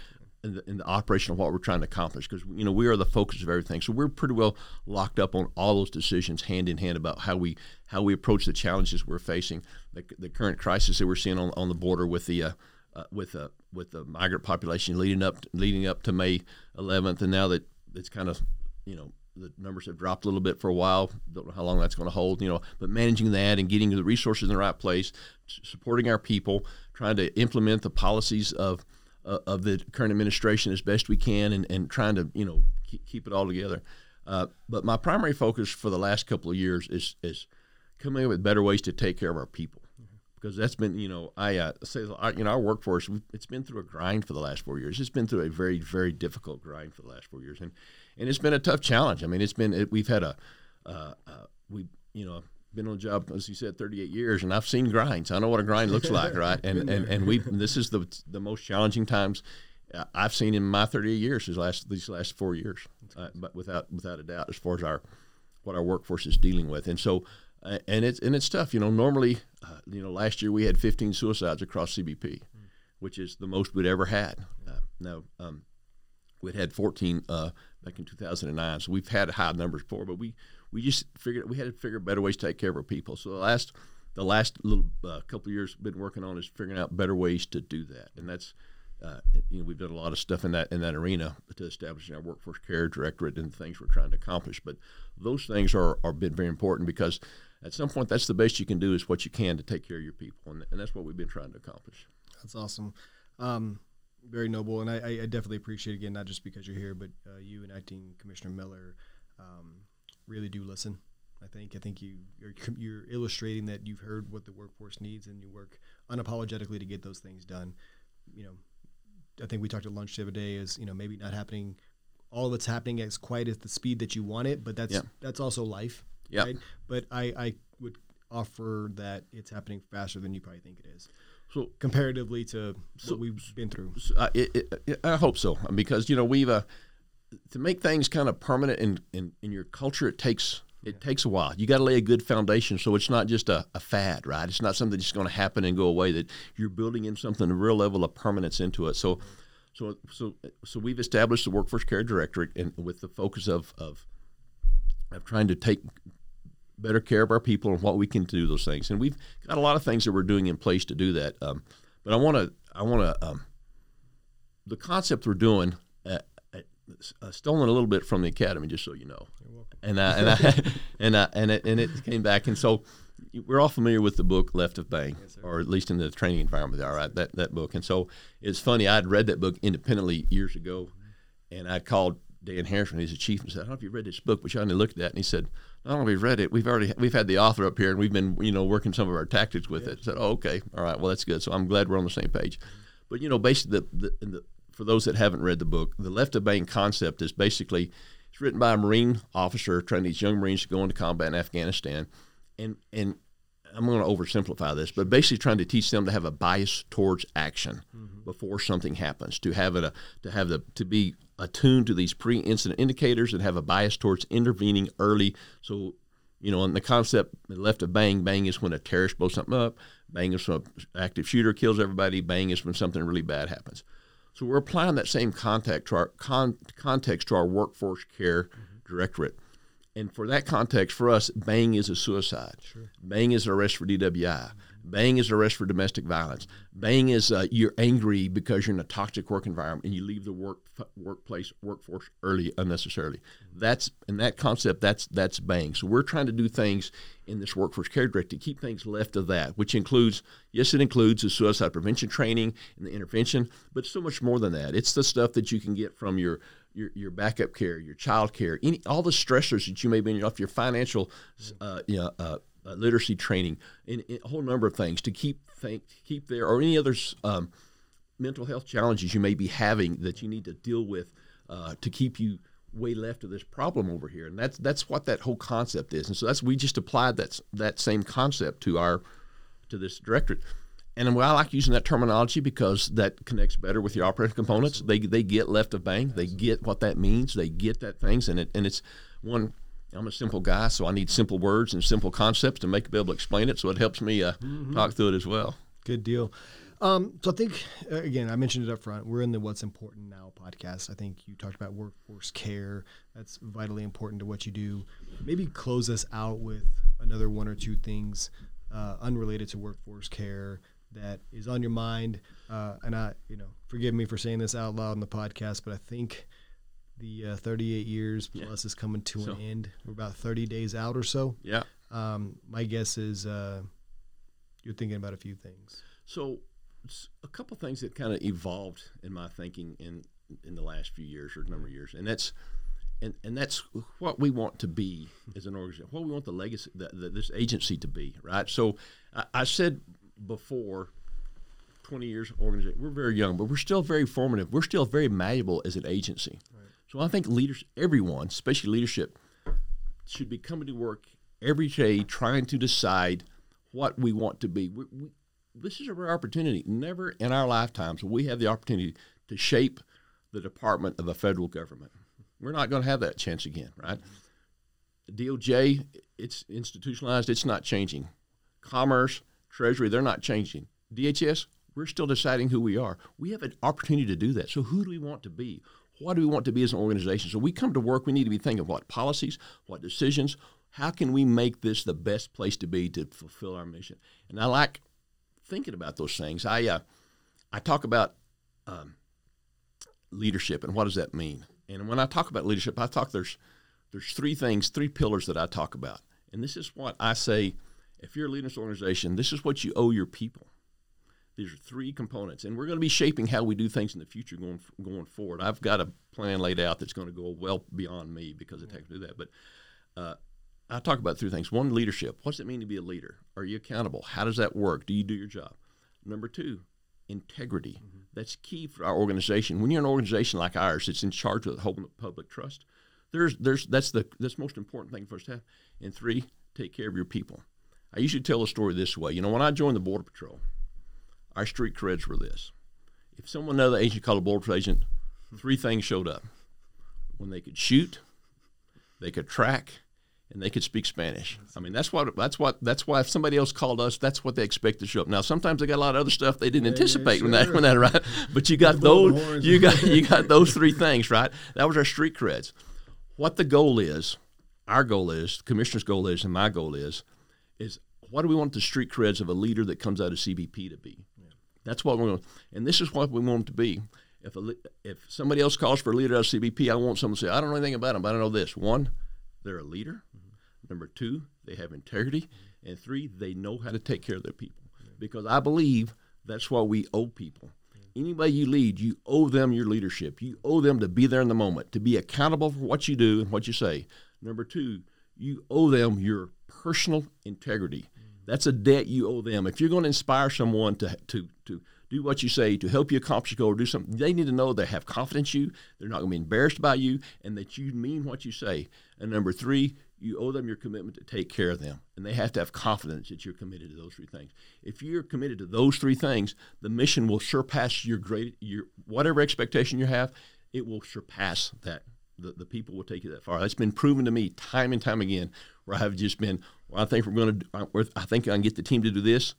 in the, in the, operation of what we're trying to accomplish because you know we are the focus of everything. So we're pretty well locked up on all those decisions hand in hand about how we how we approach the challenges we're facing, the, the current crisis that we're seeing on, on the border with the uh, uh, with uh, with the migrant population leading up leading up to May 11th, and now that it's kind of you know the numbers have dropped a little bit for a while. Don't know how long that's going to hold, you know. But managing that and getting the resources in the right place, supporting our people, trying to implement the policies of uh, of the current administration as best we can, and, and trying to you know keep, keep it all together. Uh, but my primary focus for the last couple of years is is coming up with better ways to take care of our people. Because that's been, you know, I uh, say, you know, our workforce, it's been through a grind for the last four years. It's been through a very, very difficult grind for the last four years, and and it's been a tough challenge. I mean, it's been it, we've had a uh, uh, we you know been on the job as you said 38 years, and I've seen grinds. I know what a grind looks like, right? And and and we this is the the most challenging times uh, I've seen in my 38 years, these last these last four years, uh, but without without a doubt, as far as our what our workforce is dealing with, and so and it's and it's tough. You know, normally, uh, you know, last year we had 15 suicides across CBP, mm. which is the most we'd ever had. Uh, now, um, we'd had 14 uh, back in 2009, so we've had high numbers before, but we we just figured we had to figure better ways to take care of our people. So the last the last little uh, couple years we've been working on is figuring out better ways to do that, and that's uh, you know we've done a lot of stuff in that in that arena to establishing our workforce care directorate and things we're trying to accomplish. But those things are are been very important because at some point that's the best you can do is what you can to take care of your people, and, and that's what we've been trying to accomplish. That's awesome. Um, very noble, and I, I, definitely appreciate again not just because you're here, but uh, you and acting Commissioner Miller um, really do listen. I think I think you you're, you're illustrating that you've heard what the workforce needs and you work unapologetically to get those things done. You know, I think we talked at lunch the other day is you know maybe not happening all of it's happening as quite at the speed that you want it, but that's that's also life. Yeah. Right? But I, I would offer that it's happening faster than you probably think it is. So comparatively to so, what we've been through, so I, it, it, I hope so because you know we've uh, to make things kind of permanent in, in, in your culture. It takes it yeah. takes a while. You got to lay a good foundation so it's not just a, a fad, right? It's not something that's going to happen and go away. That you're building in something a real level of permanence into it. So, so so so we've established the workforce care directorate and with the focus of of of trying to take better care of our people and what we can do those things. And we've got a lot of things that we're doing in place to do that. Um, but I want to I want to um, the concept we're doing. Uh, uh, stolen a little bit from the academy, just so you know. And I, and I, and I, and it, and it came back, and so we're all familiar with the book Left of Bang, yes, or at least in the training environment. All right, that that book, and so it's funny. I'd read that book independently years ago, and I called Dan Harrison, he's the chief, and said, "I don't know if you read this book, but you only looked at it." And he said, "Not only we've we read it, we've already we've had the author up here, and we've been you know working some of our tactics with it." I said, "Oh, okay, all right, well that's good." So I'm glad we're on the same page. But you know, basically, the, the, the for those that haven't read the book, the left of bang concept is basically it's written by a Marine officer trying these young Marines to go into combat in Afghanistan, and and I'm going to oversimplify this, but basically trying to teach them to have a bias towards action mm-hmm. before something happens, to have it a, to have the to be attuned to these pre-incident indicators and have a bias towards intervening early. So, you know, on the concept left of bang, bang is when a terrorist blows something up, bang is when an active shooter kills everybody, bang is when something really bad happens. So we're applying that same context to our con- context to our workforce care mm-hmm. directorate. And for that context, for us, bang is a suicide. Sure. Bang is an arrest for DWI. Mm-hmm. Bang is arrest for domestic violence. Bang is uh, you're angry because you're in a toxic work environment and you leave the work workplace workforce early unnecessarily. That's and that concept that's that's bang. So we're trying to do things in this workforce care directive to keep things left of that, which includes yes, it includes the suicide prevention training and the intervention, but so much more than that. It's the stuff that you can get from your your, your backup care, your child care, any all the stressors that you may be in your life, your financial, uh, you know, uh, uh, literacy training, and, and, a whole number of things to keep think, keep there, or any other um, mental health challenges you may be having that you need to deal with uh, to keep you way left of this problem over here. And that's that's what that whole concept is. And so that's we just applied that that same concept to our to this directorate. And I like using that terminology because that connects better with your operating components. They, they get left of bang. They get what that means. They get that things, and it and it's one. I'm a simple guy, so I need simple words and simple concepts to make be able to explain it. So it helps me uh, mm-hmm. talk through it as well. Good deal. Um, so I think uh, again, I mentioned it up front. We're in the "What's Important Now" podcast. I think you talked about workforce care. That's vitally important to what you do. Maybe close us out with another one or two things uh, unrelated to workforce care that is on your mind. Uh, and I, you know, forgive me for saying this out loud in the podcast, but I think the uh, 38 years plus yeah. is coming to so, an end. We're about 30 days out or so. Yeah. Um, my guess is uh, you're thinking about a few things. So, a couple things that kind of evolved in my thinking in in the last few years or number of years, and that's and, and that's what we want to be as an organization. What we want the legacy, the, the, this agency to be, right? So, I, I said before 20 years organization. We're very young, but we're still very formative. We're still very malleable as an agency. So I think leaders, everyone, especially leadership, should be coming to work every day trying to decide what we want to be. We, we, this is a rare opportunity. Never in our lifetimes will we have the opportunity to shape the department of a federal government. We're not going to have that chance again, right? DOJ, it's institutionalized, it's not changing. Commerce, Treasury, they're not changing. DHS, we're still deciding who we are. We have an opportunity to do that. So, who do we want to be? What do we want to be as an organization? So, we come to work, we need to be thinking of what policies, what decisions, how can we make this the best place to be to fulfill our mission? And I like thinking about those things. I, uh, I talk about um, leadership and what does that mean? And when I talk about leadership, I talk there's there's three things, three pillars that I talk about. And this is what I say if you're in this organization, this is what you owe your people. These are three components, and we're going to be shaping how we do things in the future going going forward. I've got a plan laid out that's going to go well beyond me because it takes to do that. But uh, I talk about three things. One, leadership. What's it mean to be a leader? Are you accountable? How does that work? Do you do your job? Number two, integrity. Mm-hmm. That's key for our organization. When you're an organization like ours, it's in charge of holding the public trust. There's, there's, that's the that's the most important thing for us to have. And three, take care of your people. I usually tell a story this way. You know, when I joined the Border Patrol, our street creds were this. If someone another agent called a border agent, three things showed up. When they could shoot, they could track, and they could speak Spanish. I mean, that's what that's what that's why if somebody else called us, that's what they expect to show up. Now, sometimes they got a lot of other stuff they didn't yeah, anticipate yeah, sure. when that when that right. But you got those you got you got those three things right. That was our street creds. What the goal is, our goal is, the commissioner's goal is, and my goal is, is what do we want the street creds of a leader that comes out of CBP to be? That's what we're going. And this is what we want them to be. If a, if somebody else calls for a leader of CBP, I want someone to say, I don't know anything about them, but I know this: one, they're a leader. Mm-hmm. Number two, they have integrity, mm-hmm. and three, they know how to take care of their people. Because I believe that's what we owe people. Anybody you lead, you owe them your leadership. You owe them to be there in the moment, to be accountable for what you do and what you say. Number two, you owe them your personal integrity. That's a debt you owe them. If you're going to inspire someone to, to, to do what you say, to help you accomplish your goal, or do something, they need to know they have confidence in you, they're not going to be embarrassed by you, and that you mean what you say. And number three, you owe them your commitment to take care of them. And they have to have confidence that you're committed to those three things. If you're committed to those three things, the mission will surpass your great your whatever expectation you have, it will surpass that. The, the people will take you that far. That's been proven to me time and time again where I've just been, well, I think we're going to, I think I can get the team to do this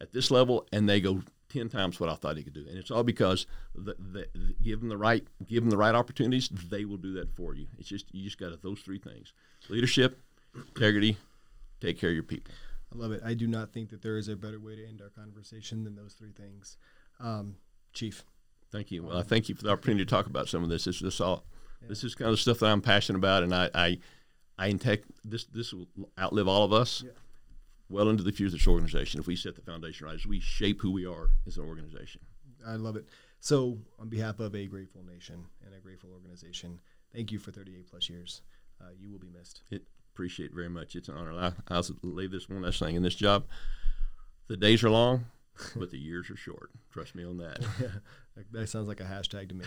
at this level, and they go ten times what I thought he could do, and it's all because the, the, the, give them the right, give them the right opportunities, they will do that for you. It's just you just got to those three things: leadership, integrity, take care of your people. I love it. I do not think that there is a better way to end our conversation than those three things. Um, Chief. Thank you. Well, I thank you for the opportunity to talk about some of this. This is all. Yeah. This is kind of stuff that I'm passionate about, and I, I I intend this this will outlive all of us yeah. well into the future of this organization if we set the foundation right as we shape who we are as an organization. I love it. So, on behalf of a grateful nation and a grateful organization, thank you for 38 plus years. Uh, you will be missed. It, appreciate it very much. It's an honor. I, I'll leave this one last thing in this job. The days are long, but the years are short. Trust me on that. yeah, that sounds like a hashtag to me.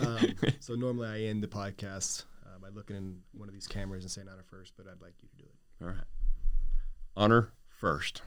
um, so normally I end the podcast by looking in one of these cameras and saying honor first, but I'd like you to do it. All right. Honor first.